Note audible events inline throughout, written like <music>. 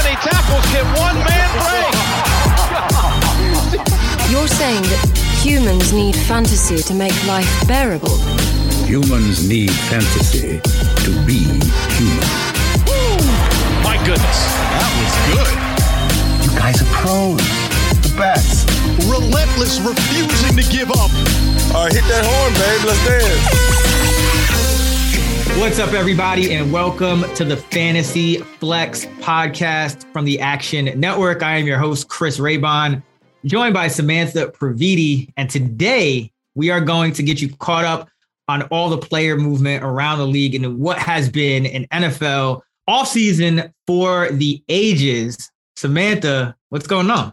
How many tackles can one man break? You're saying that humans need fantasy to make life bearable. Humans need fantasy to be human. My goodness, that was good. You guys are pros. The best. Relentless, refusing to give up. All right, hit that horn, babe. Let's dance. What's up, everybody, and welcome to the Fantasy Flex podcast from the Action Network. I am your host, Chris Raybon, joined by Samantha Previte. And today we are going to get you caught up on all the player movement around the league and what has been an NFL offseason for the ages. Samantha, what's going on?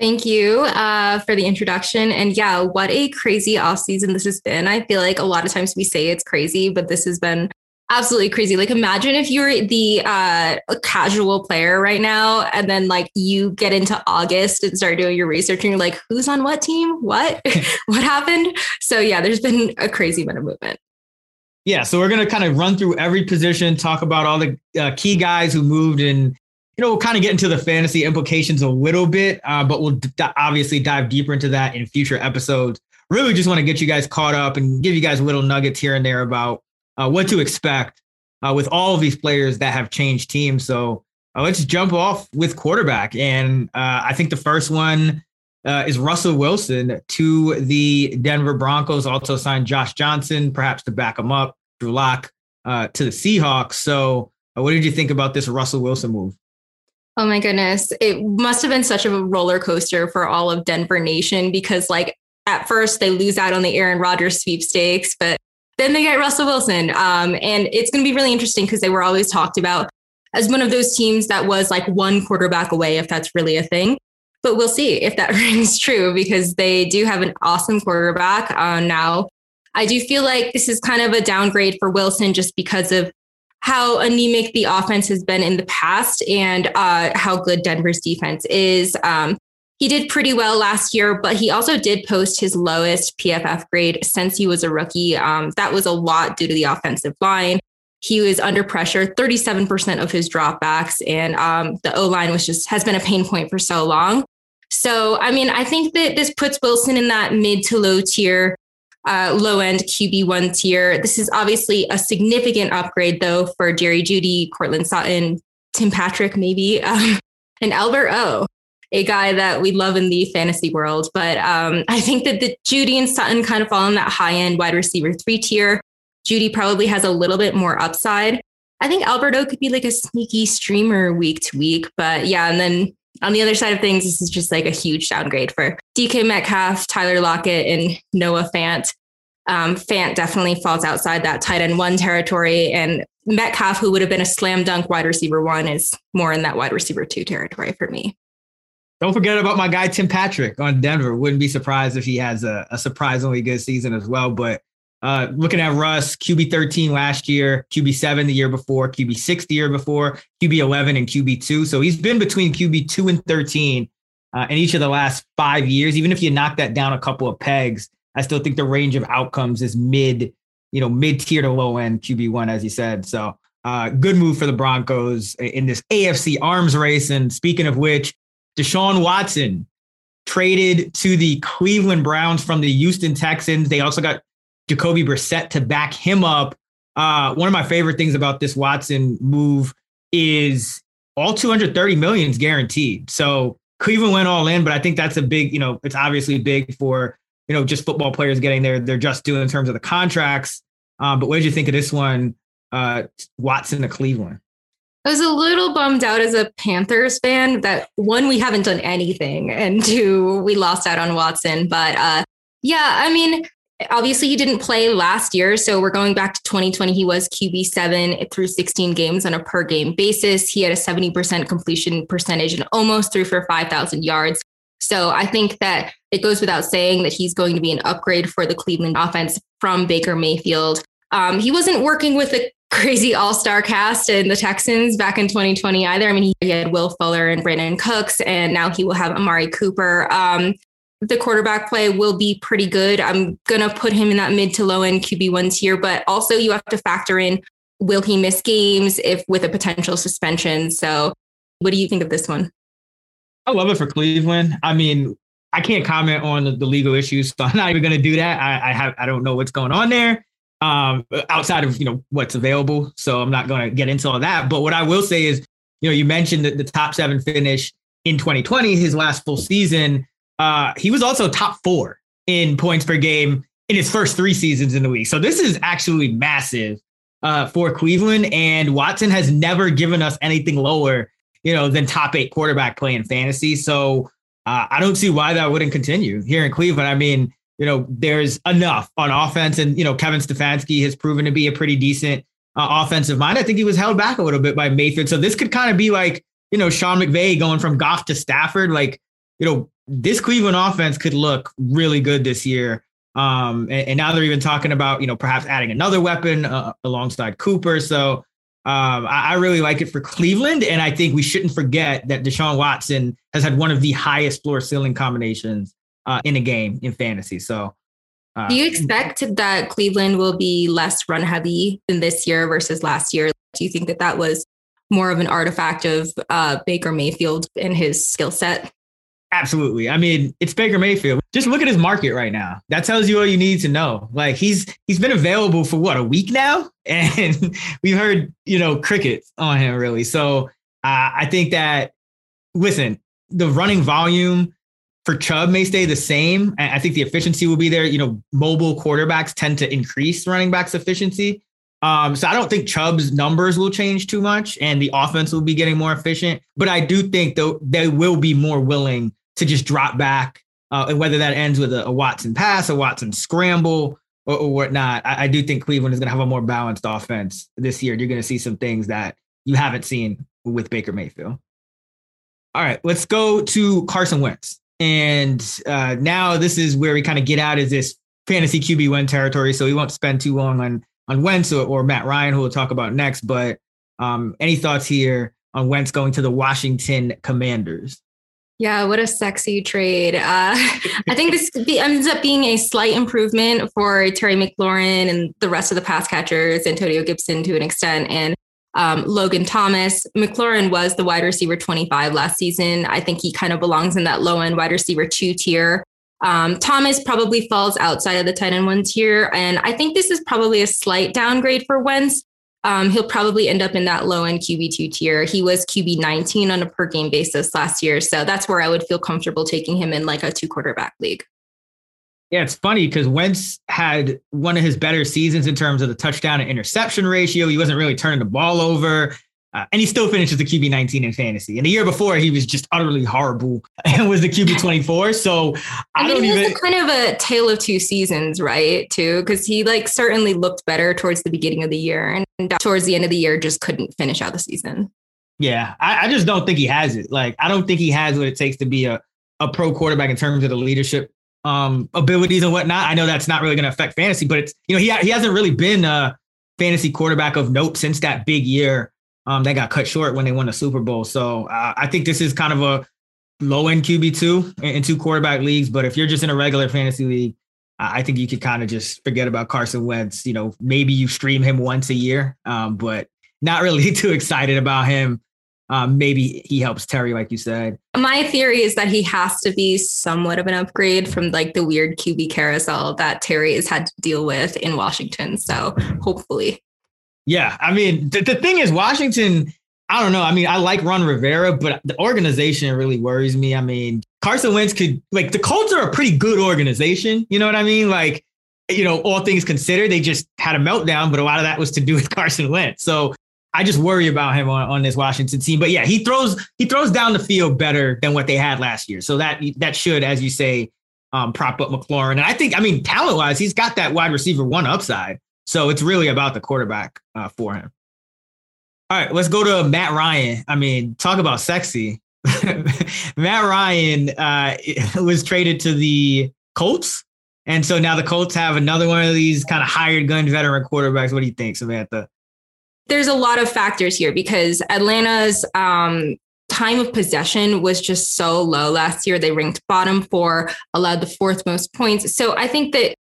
Thank you uh, for the introduction. And yeah, what a crazy off season this has been. I feel like a lot of times we say it's crazy, but this has been absolutely crazy. Like imagine if you're the uh, casual player right now, and then like you get into August and start doing your research, and you're like, who's on what team? What? <laughs> <laughs> what happened? So yeah, there's been a crazy amount of movement. Yeah, so we're gonna kind of run through every position, talk about all the uh, key guys who moved and you know, we'll kind of get into the fantasy implications a little bit, uh, but we'll d- obviously dive deeper into that in future episodes. Really, just want to get you guys caught up and give you guys little nuggets here and there about uh, what to expect uh, with all of these players that have changed teams. So uh, let's jump off with quarterback, and uh, I think the first one uh, is Russell Wilson to the Denver Broncos. Also signed Josh Johnson, perhaps to back him up. Drew Lock to the Seahawks. So, what did you think about this Russell Wilson move? Oh my goodness. It must have been such a roller coaster for all of Denver Nation because, like, at first they lose out on the Aaron Rodgers sweepstakes, but then they get Russell Wilson. Um, and it's going to be really interesting because they were always talked about as one of those teams that was like one quarterback away, if that's really a thing. But we'll see if that <laughs> rings true because they do have an awesome quarterback uh, now. I do feel like this is kind of a downgrade for Wilson just because of how anemic the offense has been in the past and uh, how good Denver's defense is. Um, he did pretty well last year, but he also did post his lowest PFF grade since he was a rookie. Um, that was a lot due to the offensive line. He was under pressure, 37% of his dropbacks, and um, the O line was just has been a pain point for so long. So, I mean, I think that this puts Wilson in that mid to low tier uh, low end QB1 tier. This is obviously a significant upgrade, though, for Jerry Jeudy, Courtland Sutton, Tim Patrick, maybe, <laughs> um, and Albert O, a guy that we love in the fantasy world. But um, I think that the Jeudy and Sutton kind of fall in that high end wide receiver three tier. Jeudy probably has a little bit more upside. I think Albert O could be like a sneaky streamer week to week. But yeah, and then on the other side of things, this is just like a huge downgrade for DK Metcalf, Tyler Lockett, and Noah Fant. Um, Fant definitely falls outside that tight end one territory, and Metcalf, who would have been a slam dunk wide receiver one, is more in that wide receiver two territory for me. Don't forget about my guy Tim Patrick on Denver. Wouldn't be surprised if he has a, a surprisingly good season as well. But uh, looking at Russ, QB 13 last year, QB 7 the year before, QB 6 the year before, QB 11 and QB 2. So he's been between QB 2 and 13 uh, in each of the last five years. Even if you knock that down a couple of pegs, I still think the range of outcomes is mid, you know, mid tier to low end QB 1, as you said. So uh, good move for the Broncos in this AFC arms race. And speaking of which, Deshaun Watson traded to the Cleveland Browns from the Houston Texans. They also got Jacoby Brissett to back him up. Uh, one of my favorite things about this Watson move is all 230 million is guaranteed. So Cleveland went all in, but I think that's a big, you know, it's obviously big for, you know, just football players getting their, they're just doing in terms of the contracts. Um, but what did you think of this one, uh, Watson to Cleveland? I was a little bummed out as a Panthers fan that one, we haven't done anything, and two, we lost out on Watson. But uh, yeah, I mean, obviously he didn't play last year. So we're going back to 2020. He was QB7 through 16 games on a per game basis. He had a 70% completion percentage and almost threw for 5,000 yards. So I think that it goes without saying that he's going to be an upgrade for the Cleveland offense from Baker Mayfield. Um, he wasn't working with a <laughs> crazy all star cast in the Texans back in 2020 either. I mean, he had Will Fuller and Brandin Cooks, and now he will have Amari Cooper. Um, the quarterback play will be pretty good. I'm going to put him in that mid to low end QB1 tier, but also you have to factor in will he miss games if with a potential suspension? So, what do you think of this one? I love it for Cleveland. I mean, I can't comment on the, legal issues, so <laughs> I'm not even going to do that. I, I, have I don't know what's going on there um, outside of you know what's available, so I'm not going to get into all that. But what I will say is, you know, you mentioned that the top seven finish in 2020, his last full season. Uh, he was also top four in points per game in his first three seasons in the league. So this is actually massive uh, for Cleveland. And Watson has never given us anything lower, you know, than top eight quarterback play in fantasy. So uh, I don't see why that wouldn't continue here in Cleveland. I mean, you know, there's enough on offense, and you know, Kevin Stefanski has proven to be a pretty decent uh, offensive mind. I think he was held back a little bit by Mayfield. So this could kind of be like, you know, Sean McVay going from Goff to Stafford. Like, you know, this Cleveland offense could look really good this year. Um, and, and, now they're even talking about, you know, perhaps adding another weapon uh, alongside Cooper. So um, I, I, really like it for Cleveland. And I think we shouldn't forget that Deshaun Watson has had one of the highest floor ceiling combinations uh, in a game in fantasy. So uh, do you expect that Cleveland will be less run heavy than this year versus last year? Do you think that that was more of an artifact of uh, Baker Mayfield and his skill set? Absolutely. I mean, it's Baker Mayfield. Just look at his market right now. That tells you all you need to know. Like he's he's been available for what a week now, <laughs> and we've heard you know crickets on him really. So uh, I think that listen, the running volume for Chubb may stay the same. I think the efficiency will be there. You know, mobile quarterbacks tend to increase running backs efficiency. Um, so I don't think Chubb's numbers will change too much, and the offense will be getting more efficient. But I do think though they will be more willing to just drop back, uh, and whether that ends with a, a, Watson pass, a Watson scramble, or, or whatnot. I, I, do think Cleveland is going to have a more balanced offense this year. You're going to see some things that you haven't seen with Baker Mayfield. All right, let's go to Carson Wentz. And uh, now this is where we kind of get out of this fantasy QB one territory. So we won't spend too long on on Wentz or, or Matt Ryan, who we'll talk about next. But um, any thoughts here on Wentz going to the Washington Commanders? Yeah, what a sexy trade. Uh, <laughs> I think this ends up being a slight improvement for Terry McLaurin and the rest of the pass catchers, Antonio Gibson to an extent, and um, Logan Thomas. McLaurin was the wide receiver 25 last season. I think he kind of belongs in that low end wide receiver two tier. Um, Thomas probably falls outside of the tight end one tier. And I think this is probably a slight downgrade for Wentz um, he'll probably end up in that low end QB2 tier. He was QB 19 on a per game basis last year. So that's where I would feel comfortable taking him in like a two quarterback league. Yeah, it's funny because Wentz had one of his better seasons in terms of the touchdown and interception ratio. He wasn't really turning the ball over. Uh, and he still finishes the QB 19 in fantasy. And the year before, he was just utterly horrible <laughs> and was the QB 24. So I, I mean, don't even. kind of a tale of two seasons, right? Too, because he like certainly looked better towards the beginning of the year and towards the end of the year just couldn't finish out the season. Yeah, I, I just don't think he has it. Like, I don't think he has what it takes to be a, a pro quarterback in terms of the leadership um, abilities and whatnot. I know that's not really going to affect fantasy, but it's, you know, he, he hasn't really been a fantasy quarterback of note since that big year um, that got cut short when they won the Super Bowl. So uh, I think this is kind of a low end QB two in two quarterback leagues. But if you're just in a regular fantasy league, I think you could kind of just forget about Carson Wentz. You know, maybe you stream him once a year, um, but not really <laughs> too excited about him. Um, maybe he helps Terry, like you said. My theory is that he has to be somewhat of an upgrade from like the weird QB carousel that Terry has had to deal with in Washington. So hopefully. Yeah. I mean, the, the thing is, Washington, I don't know. I mean, I like Ron Rivera, but the organization really worries me. I mean, Carson Wentz could, like, the Colts are a pretty good organization. You know what I mean? Like, you know, all things considered, they just had a meltdown, but a lot of that was to do with <laughs> Carson Wentz. So I just worry about him on, on this Washington team. But yeah, he throws he throws down the field better than what they had last year. So that that should, as you say, um, prop up McLaurin. And I think, I mean, talent wise, he's got that wide receiver one upside. So it's really about the quarterback uh, for him. All right, let's go to Matt Ryan. I mean, talk about sexy. <laughs> Matt Ryan uh, <laughs> was traded to the Colts. And so now the Colts have another one of these kind of hired gun veteran quarterbacks. What do you think, Samantha? there's a lot of factors here because Atlanta's um, time of possession was just so low last year. They ranked bottom four, allowed the fourth most points. So I think that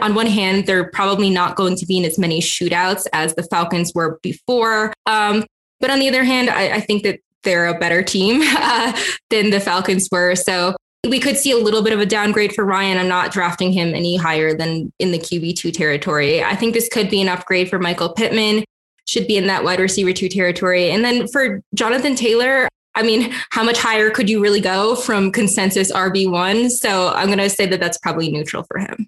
on one hand, they're probably not going to be in as many shootouts as the Falcons were before. Um, but on the other hand, I, I, think that they're a better team <laughs> uh, than the Falcons were. So we could see a little bit of a downgrade for Ryan. I'm not drafting him any higher than in the QB2 territory. I think this could be an upgrade for Michael Pittman should be in that wide receiver two territory. And then for Jonathan Taylor, I mean, how much higher could you really go from consensus RB1? So I'm going to say that that's probably neutral for him.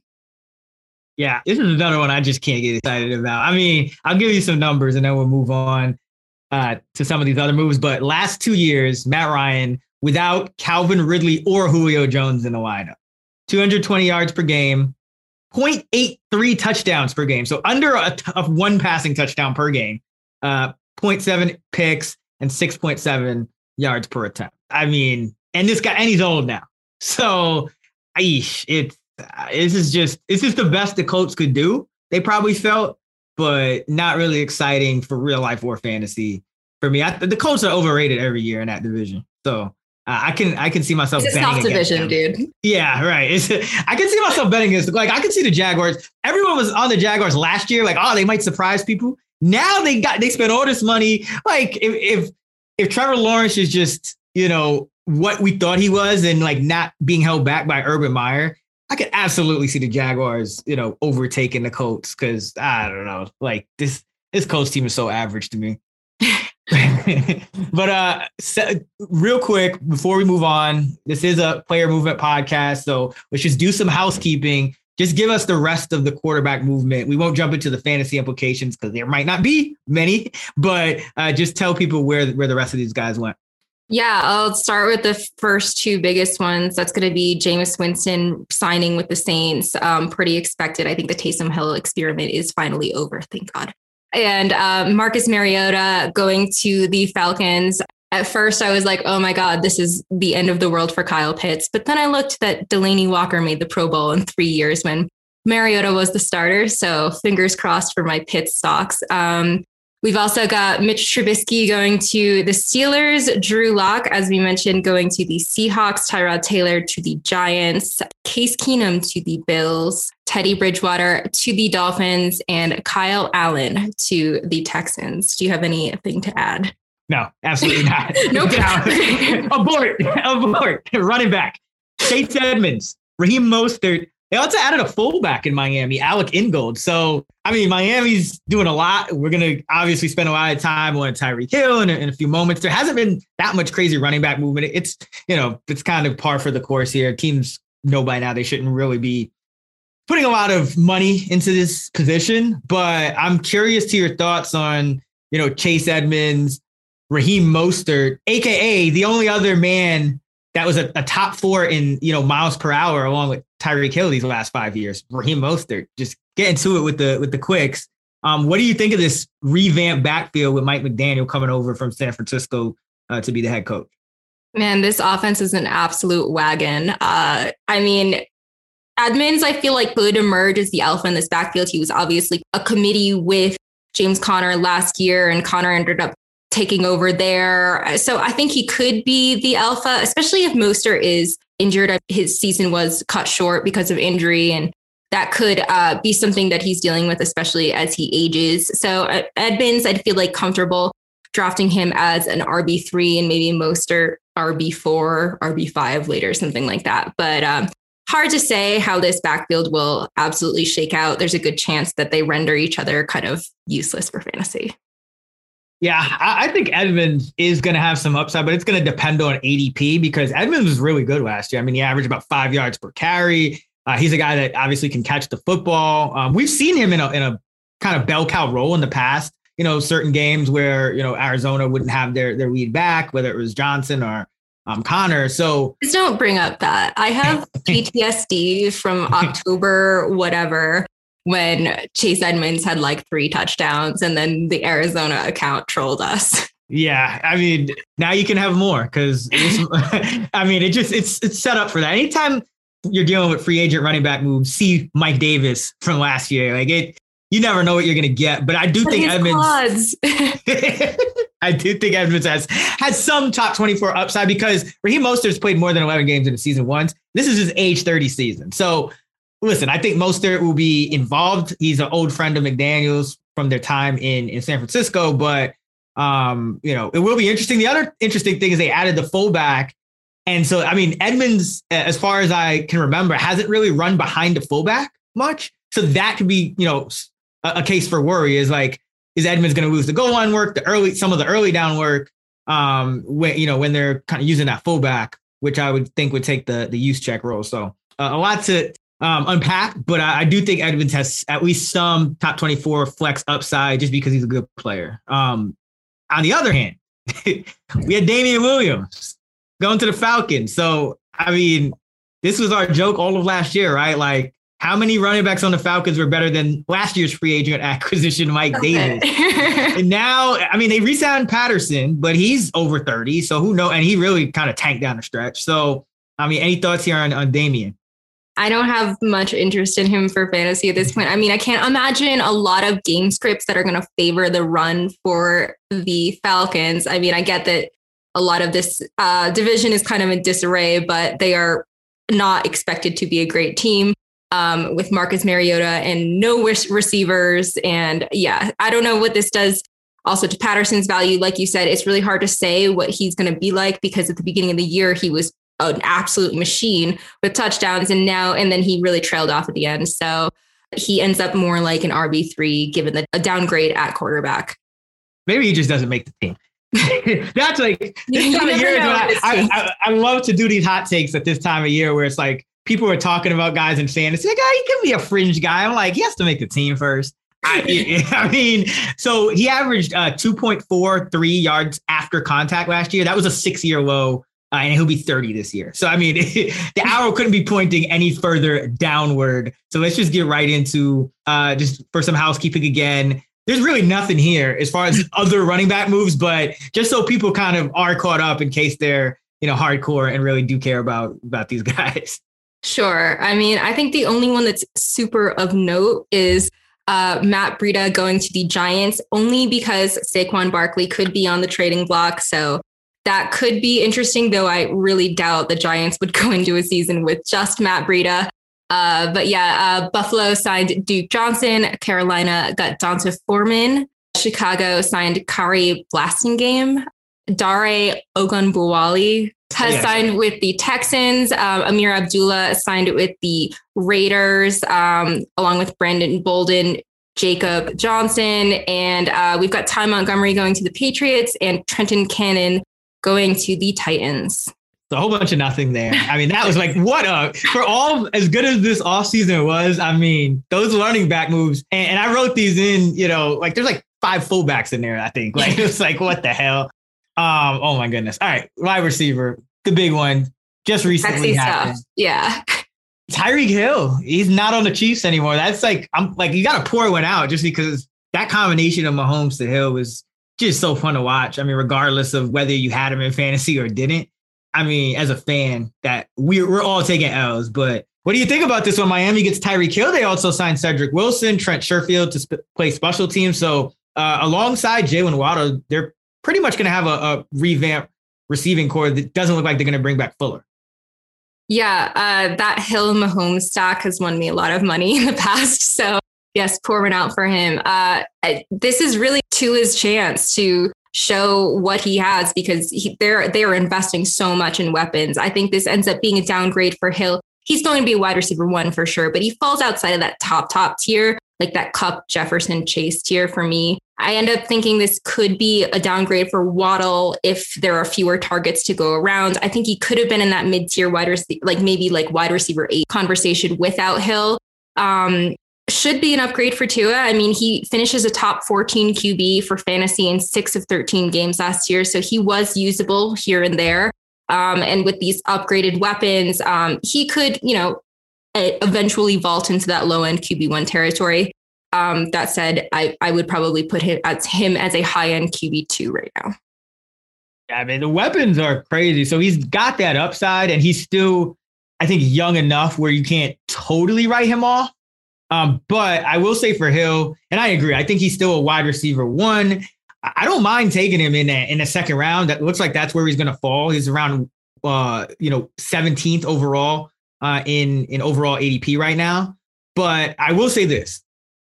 Yeah, this is another one I just can't get excited about. I mean, I'll give you some numbers and then we'll move on uh, to some of these other moves. But last two years, Matt Ryan, without Calvin Ridley or Julio Jones in the lineup, 220 yards per game, 0.83 touchdowns per game. So under a, one passing touchdown per game, uh, 0.7 picks and 6.7 yards per attempt. I mean, and this guy, and he's old now. So, it's, this is just, this is the best the Colts could do. They probably felt, but not really exciting for real life or fantasy for me. I, the Colts are overrated every year in that division. So uh, I can I can see myself. It's a Division, dude. Yeah, right. It's, I can see myself betting against. Like I can see the Jaguars. Everyone was on the Jaguars last year. Like, oh, they might surprise people. Now they got they spent all this money. Like if if if Trevor Lawrence is just you know what we thought he was and like not being held back by Urban Meyer, I could absolutely see the Jaguars you know overtaking the Colts because I don't know. Like this this Colts team is so average to me. <laughs> but uh real quick before we move on this is a player movement podcast so let's just do some housekeeping just give us the rest of the quarterback movement we won't jump into the fantasy implications because there might not be many <laughs> but uh, just tell people where where the rest of these guys went yeah, I'll start with the first two biggest ones. That's going to be Jameis Winston signing with the Saints. Um, pretty expected. I think the Taysom Hill experiment is finally over. Thank God and uh, Marcus Mariota going to the Falcons. At first, I was like, oh my God, this is the end of the world for Kyle Pitts. But then I looked that Delanie Walker made the Pro Bowl in three years when Mariota was the starter. So fingers crossed for my Pitts stocks. Um, We've also got Mitch Trubisky going to the Steelers, Drew Lock, as we mentioned, going to the Seahawks, Tyrod Taylor to the Giants, Case Keenum to the Bills, Teddy Bridgewater to the Dolphins, and Kyle Allen to the Texans. Do you have anything to add? No, absolutely not. <laughs> nope. <laughs> abort, abort. Running back. Chase Edmonds, Raheem Mostert, they also added a fullback in Miami, Alec Ingold. So, I mean, Miami's doing a lot. We're going to obviously spend a lot of time on Tyreek Hill in, in a few moments. There hasn't been that much crazy running back movement. It's, you know, it's kind of par for the course here. Teams know by now they shouldn't really be putting a lot of money into this position. But I'm curious to your thoughts on, you know, Chase Edmonds, Raheem Mostert, AKA the only other man that was a, a, top four in you know miles per hour along with Tyreek Hill these last five years. Raheem Mostert just get into it with the with the quicks. Um, what do you think of this revamped backfield with Mike McDaniel coming over from San Francisco uh, to be the head coach? Man, this offense is an absolute wagon. Uh, I mean, Edmonds, I feel like could emerge as the alpha in this backfield. He was obviously a committee with James Conner last year, and Conner ended up taking over there. So I think he could be the alpha, especially if Mostert is injured. His season was cut short because of injury. And that could uh, be something that he's dealing with, especially as he ages. So uh, Edmonds, I'd feel like comfortable drafting him as an RB3 and maybe Mostert RB4, RB5 later, something like that. But um, hard to say how this backfield will absolutely shake out. There's a good chance that they render each other kind of useless for fantasy. Yeah, I, think Edmonds is going to have some upside, but it's going to depend on ADP because Edmonds was really good last year. I mean, he averaged about five yards per carry. Uh, he's a guy that obviously can catch the football. Um, we've seen him in a in a kind of bell cow role in the past. You know, certain games where you know Arizona wouldn't have their their lead back, whether it was Johnson or um, Conner. So Please don't bring up that. I have <laughs> PTSD from October, whatever, when Chase Edmonds had like three touchdowns and then the Arizona account trolled us. <laughs> Yeah, I mean, now you can have more because <laughs> <laughs> I mean, it just it's it's set up for that. Anytime you're dealing with free agent running back moves, see Mike Davis from last year. Like it, you never know what you're gonna get. But I do but think Edmonds. I do think Edmonds has has some top 24 upside because Raheem Mostert's played more than 11 games in the season once. This is his age 30 season. So listen, I think Mostert will be involved. He's an old friend of McDaniels from their time in, in San Francisco, but um, you know, it will be interesting. The other interesting thing is they added the fullback. And so, I mean, Edmonds, as far as I can remember, hasn't really run behind the fullback much. So that could be, you know, a, a case for worry is like, is Edmonds going to lose the goal line work, the early, some of the early down work, um, when, you know, when they're kind of using that fullback, which I would think would take the, the use check role. So uh, a lot to, um, unpack, but I, I, do think Edmonds has at least some top 24 flex upside just because he's a good player. Um, on the other hand, <laughs> we had Damien Williams going to the Falcons. So, I mean, this was our joke all of last year, right? Like, how many running backs on the Falcons were better than last year's free agent <laughs> acquisition, Mike Davis? <laughs> and now, I mean, they re-signed Patterson, but he's over 30. So who knows? And he really kind of tanked down the stretch. So, I mean, any thoughts here on, on Damien? I don't have much interest in him for fantasy at this point. I mean, I can't imagine a lot of game scripts that are going to favor the run for the Falcons. I mean, I get that a lot of this uh, division is kind of in disarray, but they are not expected to be a great team um, with Marcus Mariota and no receivers. And yeah, I don't know what this does also to Patterson's value. Like you said, it's really hard to say what he's going to be like because at the beginning of the year, he was an absolute machine with touchdowns and now and then he really trailed off at the end. So he ends up more like an RB3 given the a downgrade at quarterback. Maybe he just doesn't make the team. <laughs> That's like this time of year I, I, I, I, love to do these hot takes at this time of year where it's like people are talking about guys in fantasy like oh, he can be a fringe guy. I'm like he has to make the team first. I, <laughs> I, mean, so he averaged uh, 2.43 yards after contact last year. That was a six year low uh, and he'll be 30 this year. So I mean, <laughs> the arrow couldn't be pointing any further downward. So let's just get right into uh, just for some housekeeping again. There's really nothing here as far as <laughs> other running back moves, but just so people kind of are caught up in case they're you know hardcore and really do care about about these <laughs> guys. Sure. I mean, I think the only one that's super of note is uh, Matt Breida going to the Giants only because Saquon Barkley could be on the trading block. So that could be interesting, though I really doubt the Giants would <laughs> go into a season with just Matt Breida. Uh, but yeah, uh, Buffalo signed Duke Johnson. Carolina got D'Onta Foreman. Chicago signed Khari Blasingame. Dare Ogunbowale has yeah. signed with the Texans. Um, Ameer Abdullah signed with the Raiders, um, along with Brandon Bolden, Jacob Johnson. And uh, we've got Ty Montgomery going to the Patriots and Trenton Cannon going to the Titans. A whole bunch of nothing there. I mean, that was like, what a, for all as good as this offseason was, I mean, those running back moves. And, and I wrote these in, you know, like there's like five fullbacks in there, I think. Like, <laughs> it's like, what the hell? Um, oh my goodness. All right, wide receiver, the big one, just recently happened. Stuff. Yeah. Tyreek Hill, he's not on the Chiefs anymore. That's like I'm like you got to pour one out just because that combination of Mahomes to Hill was just so fun to watch. I mean, regardless of whether you had him in fantasy or didn't. I mean, as a fan, that we're, we're all taking L's. But what do you think about this when Miami gets Tyreek Hill? They also signed Cedric Wilson, Trent Sherfield to sp- play special teams. So uh, alongside Jaylen Waddle, they're pretty much going to have a, a revamp receiving corps that doesn't look like they're going to bring back Fuller. Yeah, uh, that Hill Mahomes stack has won me a lot of money in the past. <laughs> So yes, pour one out for him. Uh, this is really Tua's chance to show what he has because he, they're they're investing so much in weapons. I think this ends up being a downgrade for Hill. He's going to be a wide receiver one for sure, but he falls outside of that top top tier, like that Kupp Jefferson Chase tier for me. I end up thinking this could be a downgrade for Waddle if there are fewer targets to go around. I think he could have been in that mid tier wide receiver, like maybe like wide receiver eight conversation without Hill. Um, should be an upgrade for Tua. I mean, he finishes a top 14 QB for fantasy in six of 13 games last year. So he was usable here and there. Um, and with these upgraded weapons, um, he could, you know, eventually vault into that low end QB1 territory. Um, that said, I, I would probably put him as him as a high end QB two right now. Yeah, I mean the weapons are crazy. So he's got that upside, and he's still, I think, young enough where you can't totally write him off. Um, but I will say for Hill, and I agree, I think he's still a wide receiver one. I don't mind taking him in a, in a second round. That looks like that's where he's going to fall. He's around, uh, you know, 17th overall uh, in in overall ADP right now. But I will say this: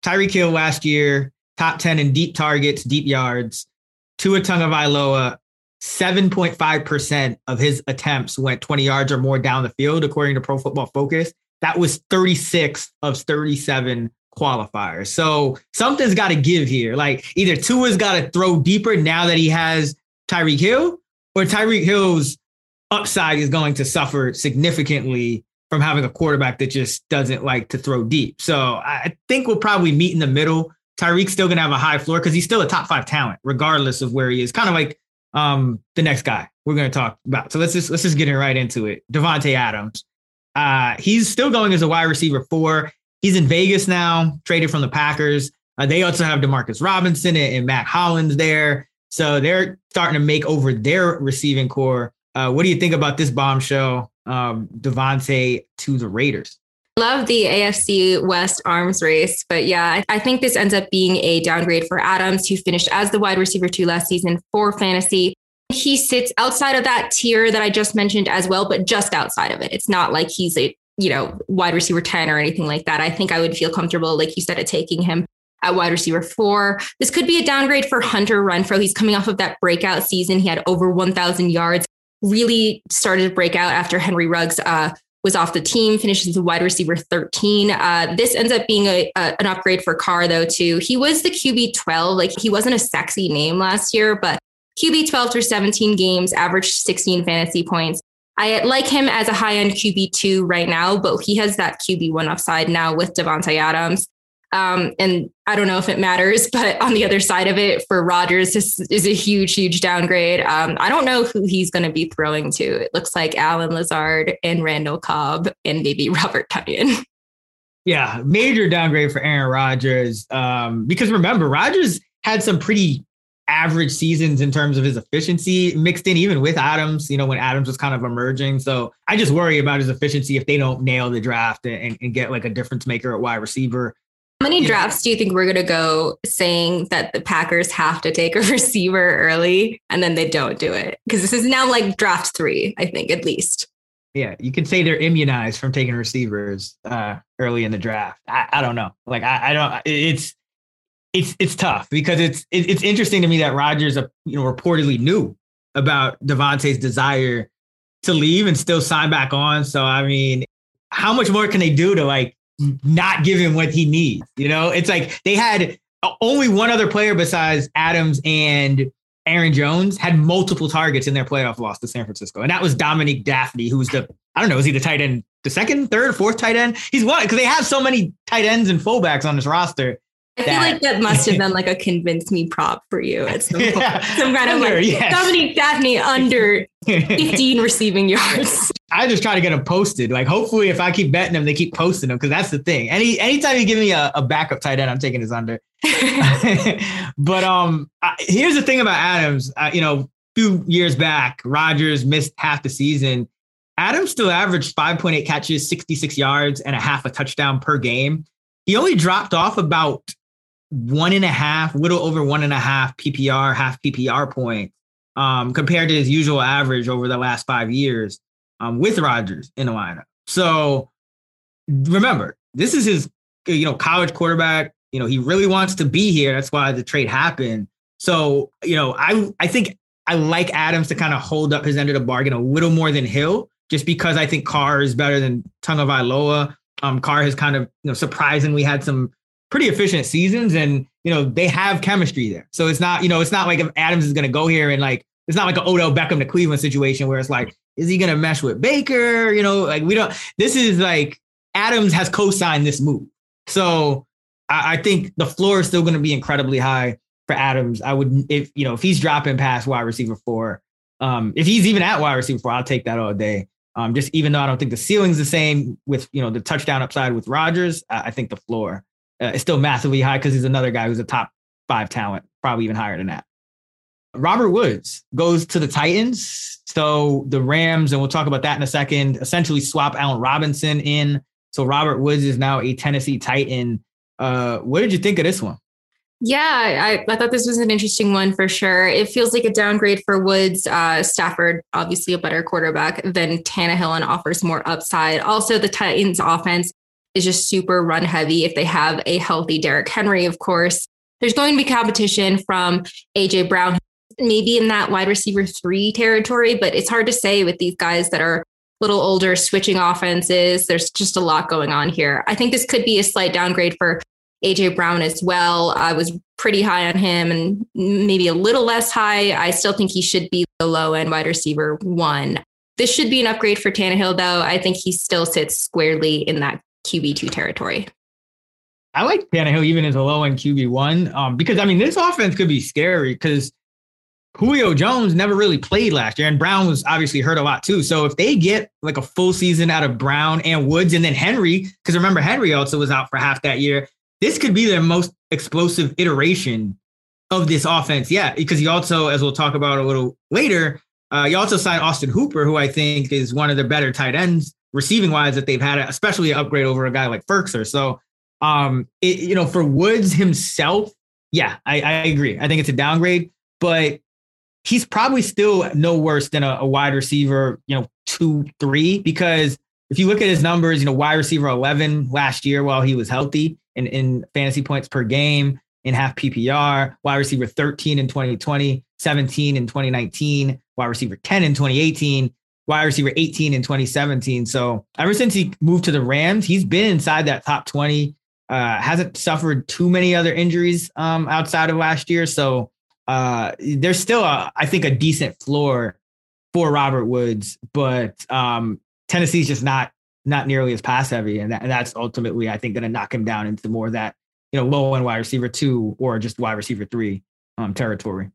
Tyreek Hill last year, top 10 in deep targets, deep yards. Tua Tagovailoa, 7.5% of his attempts went 20 yards or more down the field, according to Pro Football Focus. That was 36 of 37 qualifiers. So something's got to give here. Like either Tua's got to throw deeper now that he has Tyreek Hill, or Tyreek Hill's upside is going to suffer significantly from having a quarterback that just doesn't like to throw deep. So I think we'll probably meet in the middle. Tyreek's still gonna have a high floor because he's still a top five talent, regardless of where he is. Kind of like um, the next guy we're gonna talk about. So let's just let's just get right into it. Davante Adams. Uh, he's still going as a wide receiver four. He's in Vegas now, traded from the Packers. Uh, they also have Demarcus Robinson and, and Mack Hollins there. So they're starting to make over their receiving corps. Uh, what do you think about this bombshell um, Davante to the Raiders. Love the AFC West arms race, but yeah, I think this ends up being a downgrade for Adams, who finished as the wide receiver two last season for fantasy. He sits outside of that tier that I just mentioned as well, but just outside of it. It's not like he's a you know wide receiver 10 or anything like that. I think I would feel comfortable, like you said, at taking him at wide receiver four. This could be a downgrade for Hunter Renfrow. He's coming off of that breakout season. He had over 1,000 yards really started to break out after Henry Ruggs uh, was off the team, finishes the wide receiver 13. Uh, this ends up being a, a, an upgrade for Carr, though, too. He was the QB 12. Like, he wasn't a sexy name last year, but QB 12 through 17 games, averaged 16 fantasy points. I like him as a high end QB two right now, but he has that QB one upside now with Davante Adams. Um, and I don't know if it matters, <laughs> but on the other side of it, for Rodgers, this is a huge, huge downgrade. Um, I don't know who he's going to be throwing to. It looks like Allen Lazard and Randall Cobb and maybe <laughs> Robert Tonyan. Yeah, major downgrade for Aaron Rodgers. Um, because remember, Rodgers had some pretty average seasons in terms of his efficiency mixed in even with Adams, you know, when Adams was kind of emerging. So I just worry about his efficiency if they don't nail the draft and, and get like a difference maker at wide receiver. How many drafts do you think we're going to go saying that the Packers have to take a <laughs> receiver early and then they don't do it? Because this is now like draft three, I think, at least. Yeah, you can say they're immunized from taking receivers uh, early in the draft. I, I don't know. Like I, I, don't. It's it's it's tough because it's it's interesting to me that Rodgers, uh, you know, reportedly knew about Davante's desire to leave and still sign back on. So I mean, how much more can they do to like not give him what he needs. You know, it's like they had only one other player besides Adams and Aaron Jones had multiple targets in their playoff loss to San Francisco, and that was Dominique Dafney, who's the I don't know, is he the tight end, the second, third, fourth tight end? He's one because they have so many tight ends and fullbacks on this roster I feel like that must have been like a convince me prop for you at some <laughs> point. Yeah. Some kind of like yes. Dominique Dafney under 15 receiving yards. <laughs> I just try to get them posted. Like hopefully if I keep betting them, they keep posting them because that's the thing. Any anytime you give me a, a backup tight end, I'm taking his under. <laughs> but um, I, here's the thing about Adams. Uh, you know, a few years back, Rodgers missed half the season. Adams still averaged 5.8 catches, 66 yards, and a half a touchdown per game. He only dropped off about one and a half, little over one and a half PPR, half PPR points um, compared to his usual average over the last five years. um, with Rodgers in the lineup. So remember, this is his you know college quarterback. You know he really wants to be here. That's why the trade happened. So you know I I think I like Adams to kind of hold up his end of the bargain a little more than Hill, just because I think Carr is better than Tagovailoa. Um, Carr has kind of you know surprisingly had some pretty efficient seasons, and you know they have chemistry there. So it's not you know it's not like if Adams is going to go here and like it's not like an Odell Beckham to Cleveland situation where it's like is he going to mesh with Baker? You know, like we don't. This is like Adams has co-signed this move, so I, I think the floor is still going to be incredibly high for Adams. I would if you know if he's dropping past wide receiver four, um, if he's even at wide receiver four, I'll take that all day. Um, just even though I don't think the ceiling's the same with you know the touchdown upside with Rodgers, I, I think the floor uh, is still massively high because he's another guy who's a top five talent, probably even higher than that. Robert Woods goes to the Titans. So the Rams, and we'll talk about that in a second, essentially swap Allen Robinson in. So Robert Woods is now a Tennessee Titan. Uh, what did you think of this one? Yeah, I, I thought this was an interesting one for sure. It feels like a downgrade for Woods. Uh, Stafford, obviously a better quarterback than Tannehill and offers more upside. Also, the Titans offense is just super run heavy. If they have a healthy Derrick Henry, of course, there's going to be competition from AJ Brown, maybe in that wide receiver three territory, but it's hard to say with these guys that are a little older, switching offenses. There's just a lot going on here. I think this could be a slight downgrade for AJ Brown as well. I was pretty high on him and maybe a little less high. I still think he should be the low end wide receiver one. This should be an upgrade for Tannehill, though. I think he still sits squarely in that QB2 territory. I like Tannehill even as a low end QB1 um, because, I mean, this offense could be scary because Julio Jones never really played last year, and Brown was obviously hurt a lot too. So if they get like a full season out of Brown and Woods, and then Henry, because remember Henry also was out for half that year, this could be their most explosive iteration of this offense. Yeah, because he also, as we'll talk about a little later, uh, he also signed Austin Hooper, who I think is one of the better tight ends receiving wise that they've had, especially an upgrade over a guy like Firkser. So, um, it, you know, for Woods himself, yeah, I, I agree. I think it's a downgrade, but he's probably still no worse than a, a wide receiver, you know, two, three, because if you look at his numbers, you know, wide receiver 11 last year while he was healthy in, in fantasy points per game in half PPR, wide receiver 13 in 2020, 17 in 2019, wide receiver 10 in 2018, wide receiver 18 in 2017. So ever since he moved to the Rams, he's been inside that top 20. Uh, hasn't suffered too many other injuries um, outside of last year. So uh, there's still, a, I think, a decent floor for Robert Woods, but um, Tennessee's just not not nearly as pass heavy, and, that, and that's ultimately, I think, going to knock him down into more of that you know low end wide receiver two or just wide receiver three um, territory.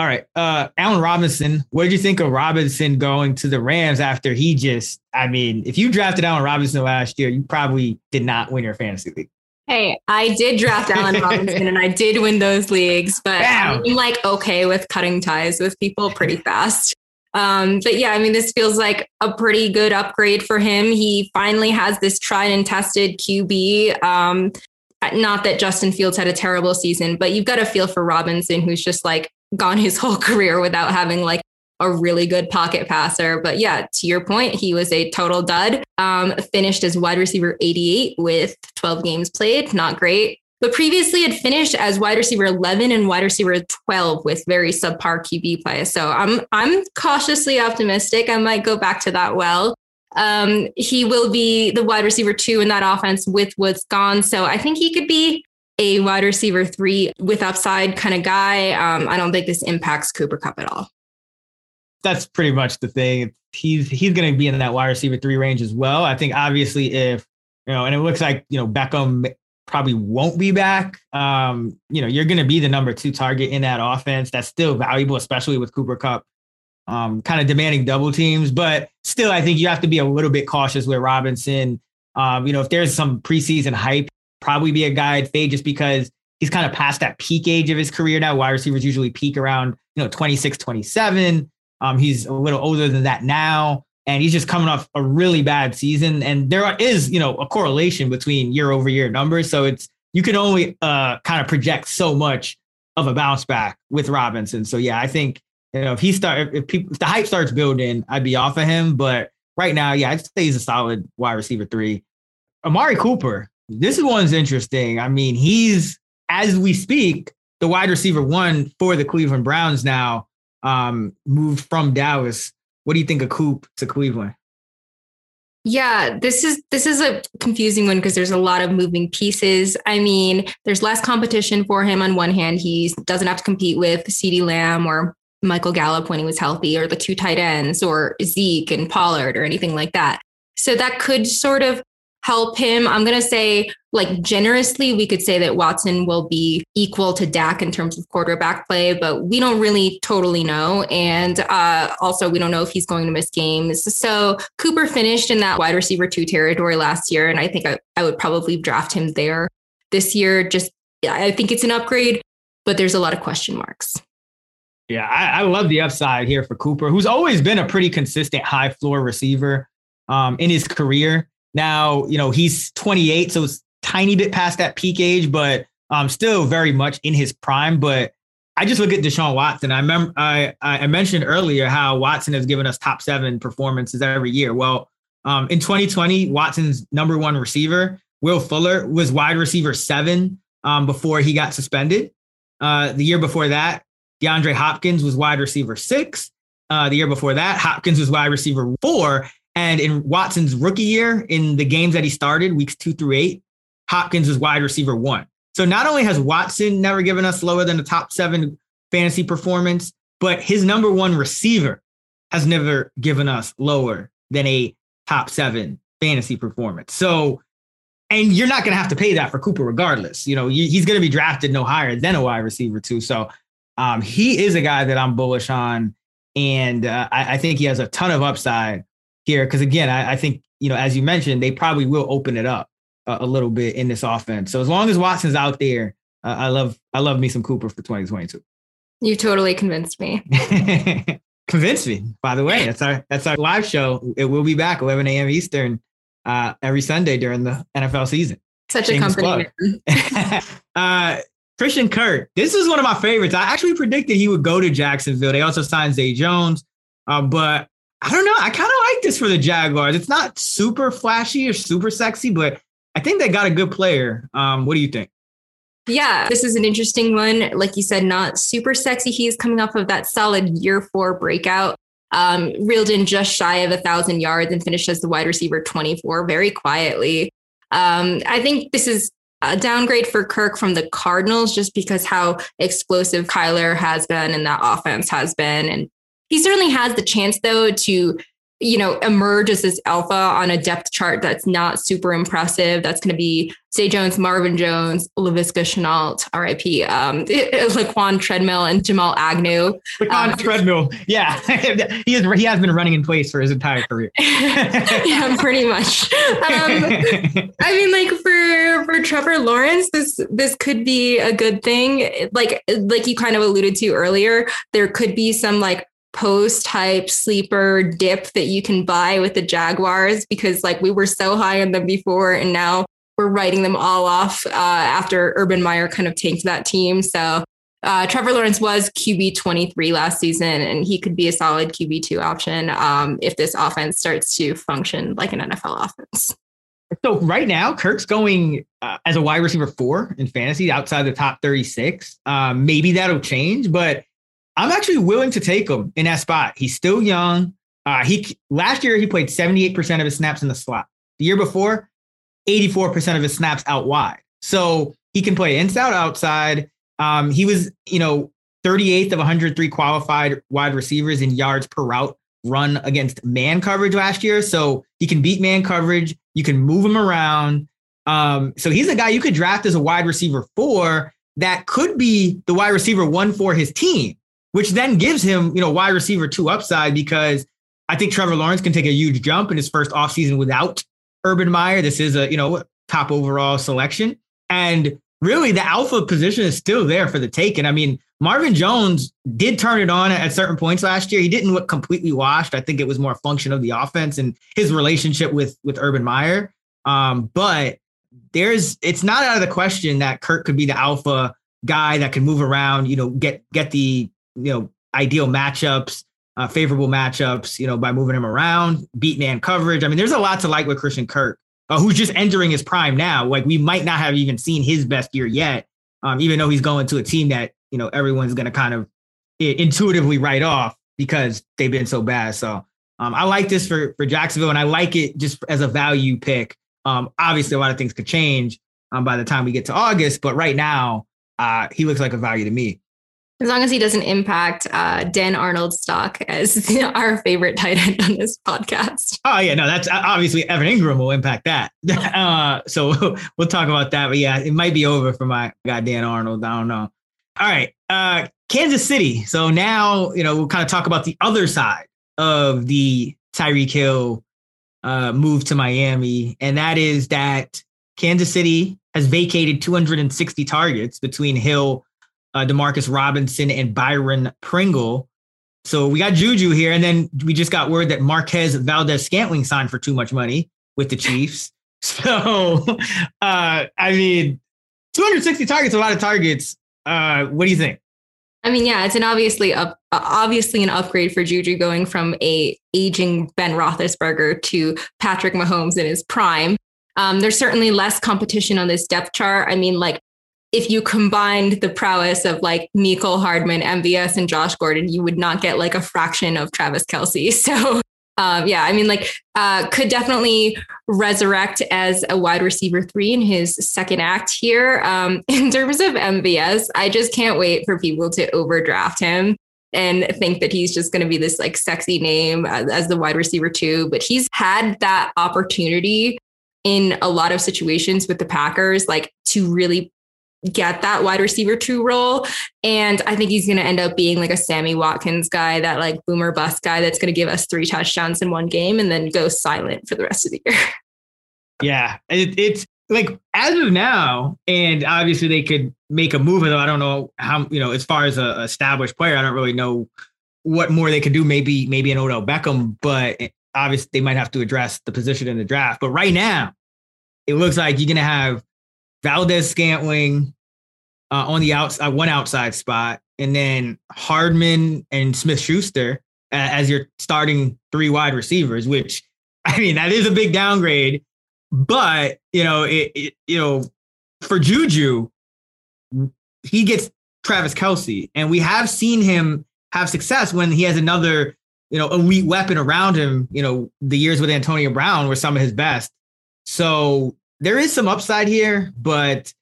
All right, uh, Allen Robinson. What did you think of Robinson going to the Rams after he just? I mean, if you drafted Allen Robinson last year, you probably did not win your fantasy league. Hey, I did draft Allen <laughs> Robinson and I did win those leagues, but Damn. I'm like okay with cutting ties with people pretty <laughs> fast. Um, but yeah, I mean, this feels like a pretty good upgrade for him. He finally has this tried and tested QB. Um, not that Justin Fields had a terrible season, but you've got a feel for Robinson, who's just like gone his whole <laughs> career without having like a really good pocket passer. But yeah, to your point, he was a total dud. Um, finished as wide receiver 88 with 12 games played. Not great but previously had finished as wide receiver 11 and wide receiver 12 with very subpar QB play. So I'm I'm cautiously optimistic. I might go back to that well. Um, he will be the wide receiver two in that offense with Woods gone. So I think he could be a wide receiver three with upside kind of guy. Um, I don't think this impacts Cooper Kupp at all. That's pretty much the thing. He's he's going to be in that wide receiver three range as well. I think obviously if you know, and it looks like you know Beckham probably won't be back. Um, you know, you're going to be the number two target in that offense. That's still valuable, especially with Cooper Kupp. um, kind of demanding double teams. But still, I think you have to be a little bit cautious with Robinson. Um, you know, if there's some preseason hype, probably be a guy I'd fade just because he's kind of past that peak age of his career now. Wide receivers usually peak around, you know, 26, 27. Um, he's a little older than that now and he's just coming off a really bad season. And there is, you know, a correlation between year over year numbers. So it's you can only uh, kind of project so much of a bounce back with Robinson. So yeah, I think you know, if he start, if, people, if the hype starts building, I'd be off of him. But right now, yeah, I'd say he's a solid wide receiver three. Amari Cooper, this one's interesting. I mean, he's as we speak, the wide receiver one for the Cleveland Browns now um, moved from Dallas. What do you think of Coop to Cleveland? Yeah, this is this is a confusing one because there's a lot of moving pieces. I mean, there's less competition for him on one hand. He doesn't have to compete with CeeDee Lamb or Michael Gallup when he was healthy, or the two tight ends, or Zeke and Pollard, or anything like that. So that could sort of help him. I'm going to say, like, generously, we could say that Watson will be equal to Dak in terms of quarterback play, but we don't really totally know. And uh, also, we don't know if he's going to miss games. So Cooper finished in that wide receiver two territory last year. And I think I, I would probably draft him there this year. Just, I think it's an upgrade, but there's a lot of question marks. Yeah, I, I love the upside here for Cooper, who's always been a pretty consistent high floor receiver um, in his career. Now, you know, he's 28, so it's tiny bit past that peak age, but um, still very much in his prime. But I just look at Deshaun Watson. I remember I, I mentioned earlier how Watson has given us top seven performances every year. Well, um, in 2020, Watson's number one receiver, Will Fuller, was wide receiver seven um, before he got suspended. Uh, the year before that, DeAndre Hopkins was wide receiver six. Uh, the year before that, Hopkins was wide receiver four. And in Watson's rookie year, in the games that he started, weeks two through eight, Hopkins was wide receiver one. So not only has Watson never given us lower than a top seven fantasy performance, but his number one receiver has never given us lower than a top seven fantasy performance. So, and you're not going to have to pay that for Cooper regardless. You know, he's going to be drafted no higher than a wide receiver too. So, um, he is a guy that I'm bullish on, and uh, I, I think he has a ton of upside here because again, I, I, think you know as you mentioned, they probably will open it up a, a little bit in this offense. So as long as Watson's out there, uh, I love I love me some Cooper for 2022. You totally convinced me. <laughs> convinced me. By the way, that's our that's our live show. It will be back 11 a.m. Eastern uh, every Sunday during the NFL season. Such a company. <laughs> <laughs> uh, Christian Kirk. This is one of my favorites. I actually predicted he would go to Jacksonville. They also signed Zay Jones, uh, but I don't know. I kind of like this for the Jaguars. It's not super flashy or super sexy, but I think they got a good player. Um, what do you think? Yeah, this is an interesting one. Like you said, not super sexy. He's coming off of that solid year four breakout. Um, reeled in just shy of a thousand yards and finished as the wide receiver 24 very quietly. Um, I think this is a downgrade for Kirk from the Cardinals just because how explosive Kyler has been and that offense has been. And he certainly has the chance, though, to you know, emerge as this alpha on a depth chart that's not super impressive. That's going to be Zay Jones, Marvin Jones, Laviska Shenault, RIP, um, <laughs> Laquon Treadmill, and Jamal Agnew. Laquon um, Treadmill, yeah, <laughs> he has he has been running in place for his entire career. <laughs> yeah, pretty much. Um, I mean, like for for Trevor Lawrence, this this could be a good thing. Like like you kind of alluded to earlier, there could be some like post hype sleeper dip that you can buy with the Jaguars because like we were so high on them before and now we're writing them all off uh, after Urban Meyer kind of tanked that team. So uh, Trevor Lawrence was QB 23 last season, and he could be a solid QB 2 option um, if this offense starts to function like an NFL offense. So right now, Kirk's going uh, as a wide receiver four in fantasy outside the top 36. Um, maybe that'll change, but I'm actually willing to take him in that spot. He's still young. Uh, he last year he played 78% of his snaps in the slot. The year before, 84% of his snaps out wide. So he can play inside, outside. Um, he was, you know, 38th of 103 qualified wide receivers in yards per route run against man coverage last year. So he can beat man coverage. You can move him around. Um, so he's a guy you could draft as a wide receiver four that could be the wide receiver one for his team which then gives him, you know, wide receiver two upside because I think Trevor Lawrence can take a huge jump in his first offseason without Urban Meyer. This is a, you know, top overall selection. And really the alpha position is still there for the taking. I mean, Marvin Jones did turn it on at certain points last year. He didn't look completely washed. I think it was more a function of the offense and his relationship with with Urban Meyer. Um, but there's it's not out of the question that Kirk could be the alpha guy that can move around, you know, get get the you know, ideal matchups, uh, favorable matchups, you know, by moving him around, beat man coverage. I mean, there's a lot to like with Christian Kirk, uh, who's just entering his prime now. Like we might not have even seen his best year yet, um, even though he's going to a team that you know everyone's going to kind of intuitively write off because they've been so bad. So um, I like this for for Jacksonville, and I like it just as a value pick. Um, obviously, a lot of things could change um, by the time we get to August, but right now, uh, he looks like a value to me. As long as he doesn't impact uh, Dan Arnold's stock as <laughs> our favorite tight end on this podcast. Oh yeah, no, that's uh, obviously Evan Engram will impact that. <laughs> uh, so <laughs> we'll talk about that. But yeah, it might be over for my guy Dan Arnold. I don't know. All right, uh, Kansas City. So now you know we'll kind of talk about the other side of the Tyreek Hill uh, move to Miami, and that is that Kansas City has vacated 260 targets between Hill uh, Demarcus Robinson and Byron Pringle. So we got Juju here, and then we just got word that Marquez Valdes-Scantling signed for too much money with the <laughs> Chiefs. So, <laughs> uh, I mean, 260 targets, a lot of targets. Uh, what do you think? I mean, yeah, it's an obviously up, obviously an upgrade for Juju going from a aging Ben Roethlisberger to Patrick Mahomes in his prime. Um, there's certainly less competition on this depth chart. I mean, like if you combined the prowess of like Mecole Hardman, MVS, and Josh Gordon, you would not get like a fraction of Travis Kelce. <laughs> So, um, yeah, I mean, like, uh, could definitely resurrect as a wide receiver three in his second act here. Um, <laughs> in terms of MVS, I just can't wait for people to overdraft him and think that he's just going to be this like sexy name as, as the wide receiver two. But he's had that opportunity in a lot of situations with the Packers, like to really get that wide receiver two role. And I think he's going to end up being like a Sammy Watkins guy, that like boomer bust guy that's going to give us three touchdowns in one game and then go silent for the rest of the year. <laughs> Yeah, it, it's like as of now, and obviously they could make a move. Though I don't know how you know as far as a established player, I don't really know what more they could do. Maybe maybe an Odell Beckham, but obviously they might have to address the position in the draft. But right now, it looks like you're going to have Valdes-Scantling uh, on the outside, one outside spot, and then Hardman and Smith Schuster as your starting three wide receivers. Which <laughs> I mean, that is a big downgrade, but you know, it, it you know, for Juju, he gets Travis Kelce, and we have seen him have success when he has another you know elite weapon around him. You know, the years with Antonio Brown were some of his best. So there is some upside here, but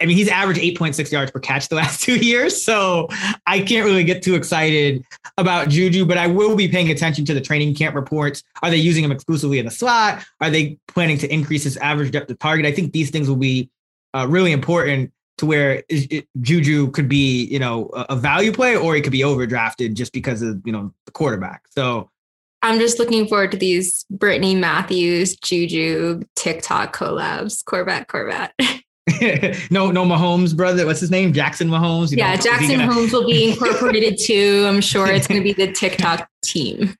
I mean, he's averaged 8.6 yards per catch the last <laughs> two years. So I can't really get too excited about Juju, but I will be paying attention to the training camp reports. Are they using him exclusively in the slot? Are they planning to increase his average depth of target? I think these things will be uh, really important to where it, it, Juju could be, you know, a, a value play or he could be overdrafted just because of, you know, the quarterback. So I'm just looking forward to these Brittany Matthews, Juju, TikTok collabs. Corvette, Corvette. <laughs> <laughs> no, no Mahomes brother. What's his name? Jackson Mahomes. You yeah, know, Jackson gonna... Mahomes will be <laughs> incorporated too. I'm sure it's going to be the <laughs> TikTok team.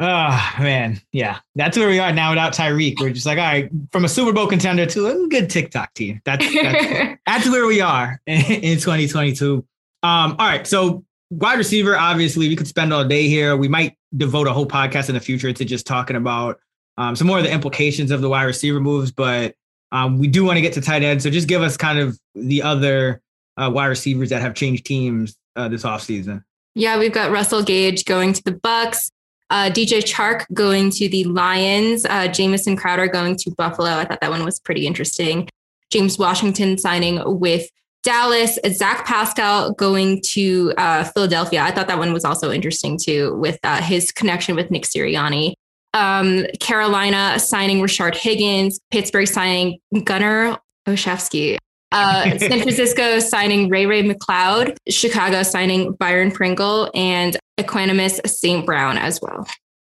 Oh man, yeah, that's where we are now without Tyreek. We're just like, all right, from a Super Bowl contender to a good TikTok team. That's that's, that's where we are in, in 2022. Um, all right, so wide receiver, obviously, we could spend all day here. We might devote a whole podcast in the future to just talking about um, some more of the implications of the wide receiver moves, but um, we do want to get to tight end. So just give us kind of the other uh, wide receivers that have changed teams uh, this offseason. Yeah, we've got Russell Gage going to the Bucs, uh, DJ Chark going to the Lions, uh, Jamison Crowder going to Buffalo. I thought that one was pretty interesting. James Washington signing with Dallas, Zach Pascal going to uh, Philadelphia. I thought that one was also interesting too, with uh, his connection with Nick Sirianni. Um, Carolina signing Rashard Higgins, Pittsburgh signing Gunnar Olszewski, uh, <laughs> San Francisco signing Ray Ray McCloud, Chicago signing Byron Pringle, and Equanimous St. Brown as well.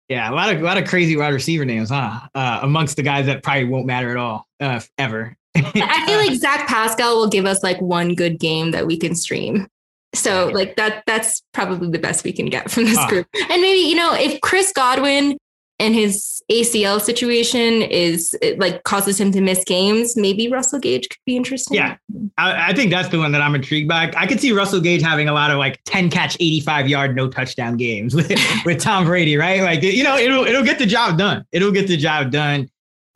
Yeah, a lot of a lot of crazy wide receiver names, huh? Uh, amongst the guys that probably won't matter at all uh, ever. I <laughs> feel like Zach Pascal will give us like one good game that we can stream. So like that that's probably the best we can get from this group. And maybe, you know, if Chris Godwin and his ACL situation is like causes him to miss games, maybe Russell Gage could be interesting. Yeah, I, I, think that's the one that I'm intrigued by. I could see Russell Gage having a lot of like 10 catch, 85 yard, no touchdown games <laughs> with, with Tom Brady, right? Like you know, it'll it'll get the job done. It'll get the job done.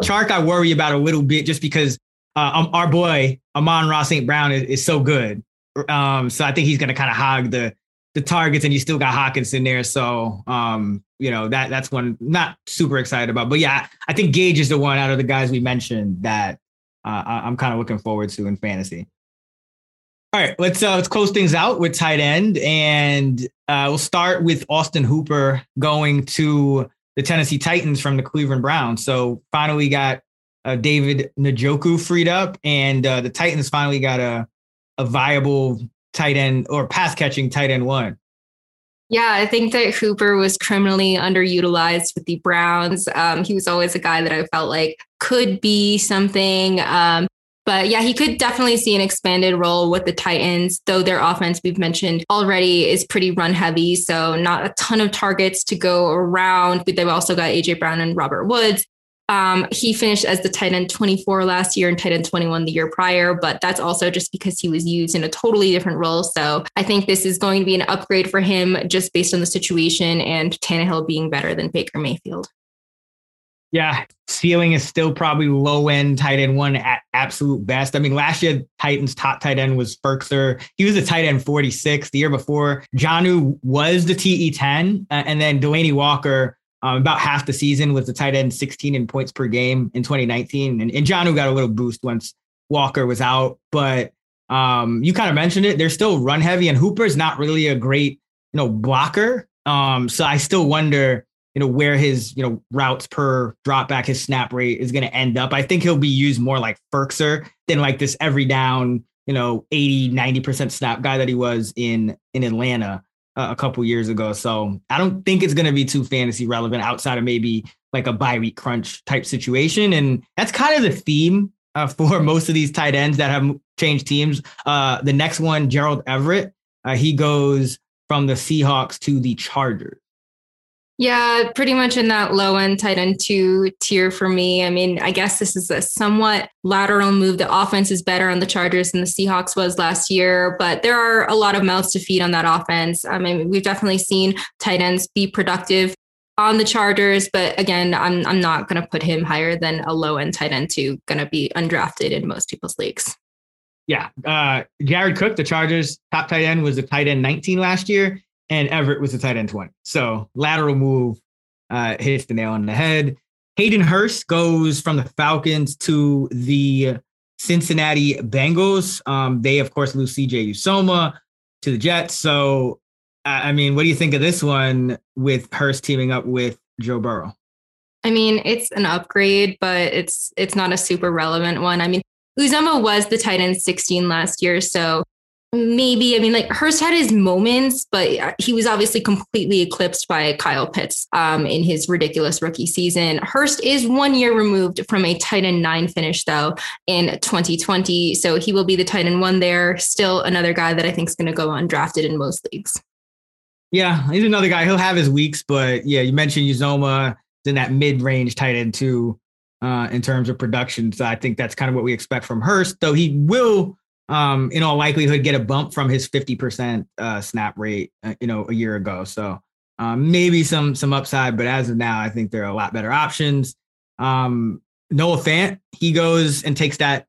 Chark, I worry about a little bit just because uh, um, our boy Amon Ross St. Brown is, is so good. Um, so I think he's going to kind of hog the the targets, and you still got Hockenson there. So um, you know that that's one not super excited about. But yeah, I think Gage is the one out of the guys we mentioned that uh, I'm kind of looking forward to in fantasy. All right, let's uh, let's close things out with tight end, and uh, we'll start with Austin Hooper going to the Tennessee Titans from the Cleveland Browns. So finally got uh, David Njoku freed up, and uh, the Titans finally got a a viable tight end or pass catching tight end one. Yeah, I think that Hooper was criminally underutilized with the Browns. Um, he was always a guy that I felt like could be something. Um, but yeah, he could definitely see an expanded role with the Titans, though their offense, we've mentioned already, is pretty run heavy. So not a ton of targets to go around. But they've also got AJ Brown and Robert Woods. Um, he finished as the tight end 24 last year and tight end 21 the year prior, but that's also just because he was used in a totally different role. So I think this is going to be an upgrade for him just based on the situation and Tannehill being better than Baker Mayfield. Yeah, ceiling is still probably low end tight end one at absolute best. I mean, last year Titans top tight end was Firkser. He was a tight end 46. The year before, Jonnu was the TE10, uh, and then Delanie Walker um, about half the season was the tight end 16 in points per game in 2019. And, and Jonnu got a little boost once Walker was out. But um, you kind of mentioned it. They're still run heavy, and Hooper's not really a great, you know, blocker. Um, so I still wonder, you know, where his, you know, routes per drop back, his snap rate is going to end up. I think he'll be used more like Firkser than like this every down, you know, 80, 90% snap guy that he was in in Atlanta a couple years ago. So I don't think it's going to be too fantasy relevant outside of maybe like a bye week crunch type situation. And that's kind of the theme uh, <laughs> for most of these tight ends that have changed teams. Uh, the next one, Gerald Everett, uh, he goes from the Seahawks to the Chargers. Yeah, pretty much in that low end tight end two tier for me. I mean, I guess this is a somewhat lateral move. The offense is better on the Chargers than the Seahawks was last year, but there are a lot of mouths to feed on that offense. I mean, we've definitely seen tight ends be productive on the Chargers, but again, I'm I'm not going to put him higher than a low end tight end two. Going to be undrafted in most people's leagues. Yeah, uh, Jared Cook, the Chargers top tight end, was a tight end 19 last year and Everett was the tight end 20. So lateral move uh, hits the nail on the head. Hayden Hurst goes from the Falcons to the Cincinnati Bengals. Um, they, of course, lose CJ Uzomah to the Jets. So, I mean, what do you think of this one with Hurst teaming up with Joe Burrow? I mean, it's an upgrade, but it's it's not a super relevant one. I mean, Uzomah was the tight end 16 last year, so maybe i mean like hurst had his moments but he was obviously completely eclipsed by kyle pitts um, in his ridiculous rookie season. Hurst is one year removed from a tight end nine finish though in 2020 so he will be the tight end one there. Still another guy that i think is going to go undrafted in most leagues. Yeah he's another guy. He'll have his weeks but yeah you mentioned uzomah in that mid-range tight end too uh, in terms of production so i think that's kind of what we expect from hurst though he will um, in all likelihood, get a bump from his 50% uh, snap rate, uh, you know, a year ago. So um, maybe some some upside, but as of now, I think there are a lot better options. Um, Noah Fant, he goes and takes that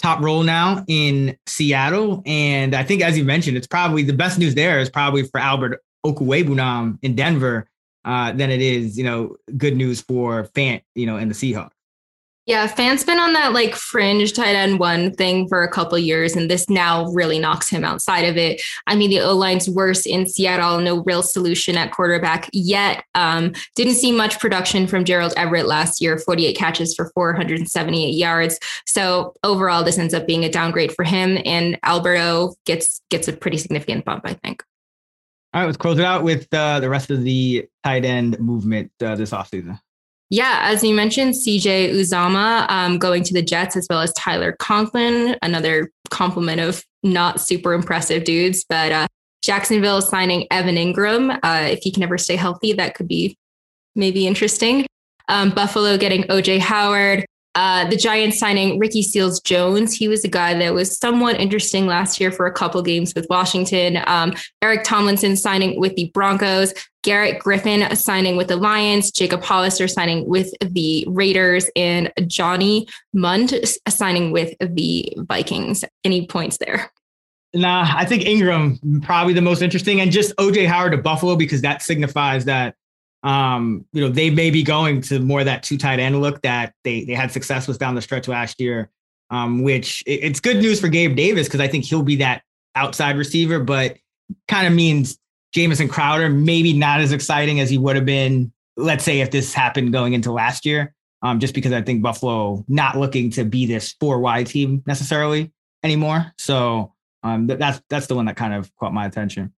top role now in Seattle, and I think, as you mentioned, it's probably the best news there is probably for Albert Okwuegbunam in Denver uh, than it is, you know, good news for Fant, you know, in the Seahawks. Yeah, Fant's been on that like fringe tight end one thing for a couple years, and this now really knocks him outside of it. I mean, the O line's worse in Seattle, no real solution at quarterback yet. Um, didn't see much production from Gerald Everett last year, 48 catches for 478 yards. So overall, this ends up being a downgrade for him, and Albert O gets gets a pretty significant bump, I think. All right, let's close it out with uh, the rest of the tight end movement uh, this offseason. Yeah, as you mentioned, CJ Uzomah um, going to the Jets, as well as Tyler Conklin, another complement of not super impressive dudes. But uh, Jacksonville is signing Evan Engram. Uh, if he can ever stay healthy, that could be maybe interesting. Um, Buffalo getting OJ Howard. Uh, the Giants signing Ricky Seals Jones. He was a guy that was somewhat interesting last year for a couple games with Washington. Um, Eric Tomlinson signing with the Broncos. Garrett Griffin signing with the Lions. Jacob Hollister signing with the Raiders. And Johnny Mundt signing with the Vikings. Any points there? Nah, I think Engram probably the most interesting, and just OJ Howard to Buffalo because that signifies that um, you know, they may be going to more that two tight end look that they they had success with down the stretch last year. Um, which it, it's good news for Gabe Davis because I think he'll be that outside receiver, but kind of means Jamison Crowder maybe not as exciting as he would have been. Let's say if this happened going into last year, um, just because I think Buffalo not looking to be this four wide team necessarily anymore. So um, that's that's the one that kind of caught my attention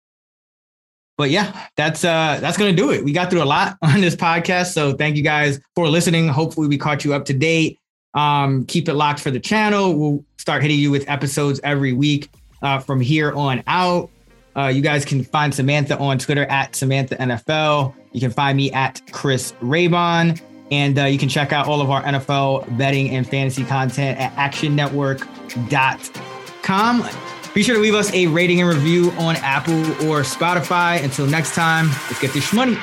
but yeah, that's uh that's gonna do it. We got through a lot <laughs> on this podcast. So thank you guys for listening. Hopefully we caught you up to date. Um, keep it locked for the channel. We'll start hitting you with episodes every week uh, from here on out. Uh, you guys can find Samantha on Twitter at Samantha NFL. You can find me at Chris Raybon. And uh, you can check out all of our NFL betting and fantasy content at actionnetwork.com. Be sure to leave us a rating and review on Apple or Spotify. Until next time, let's get this money.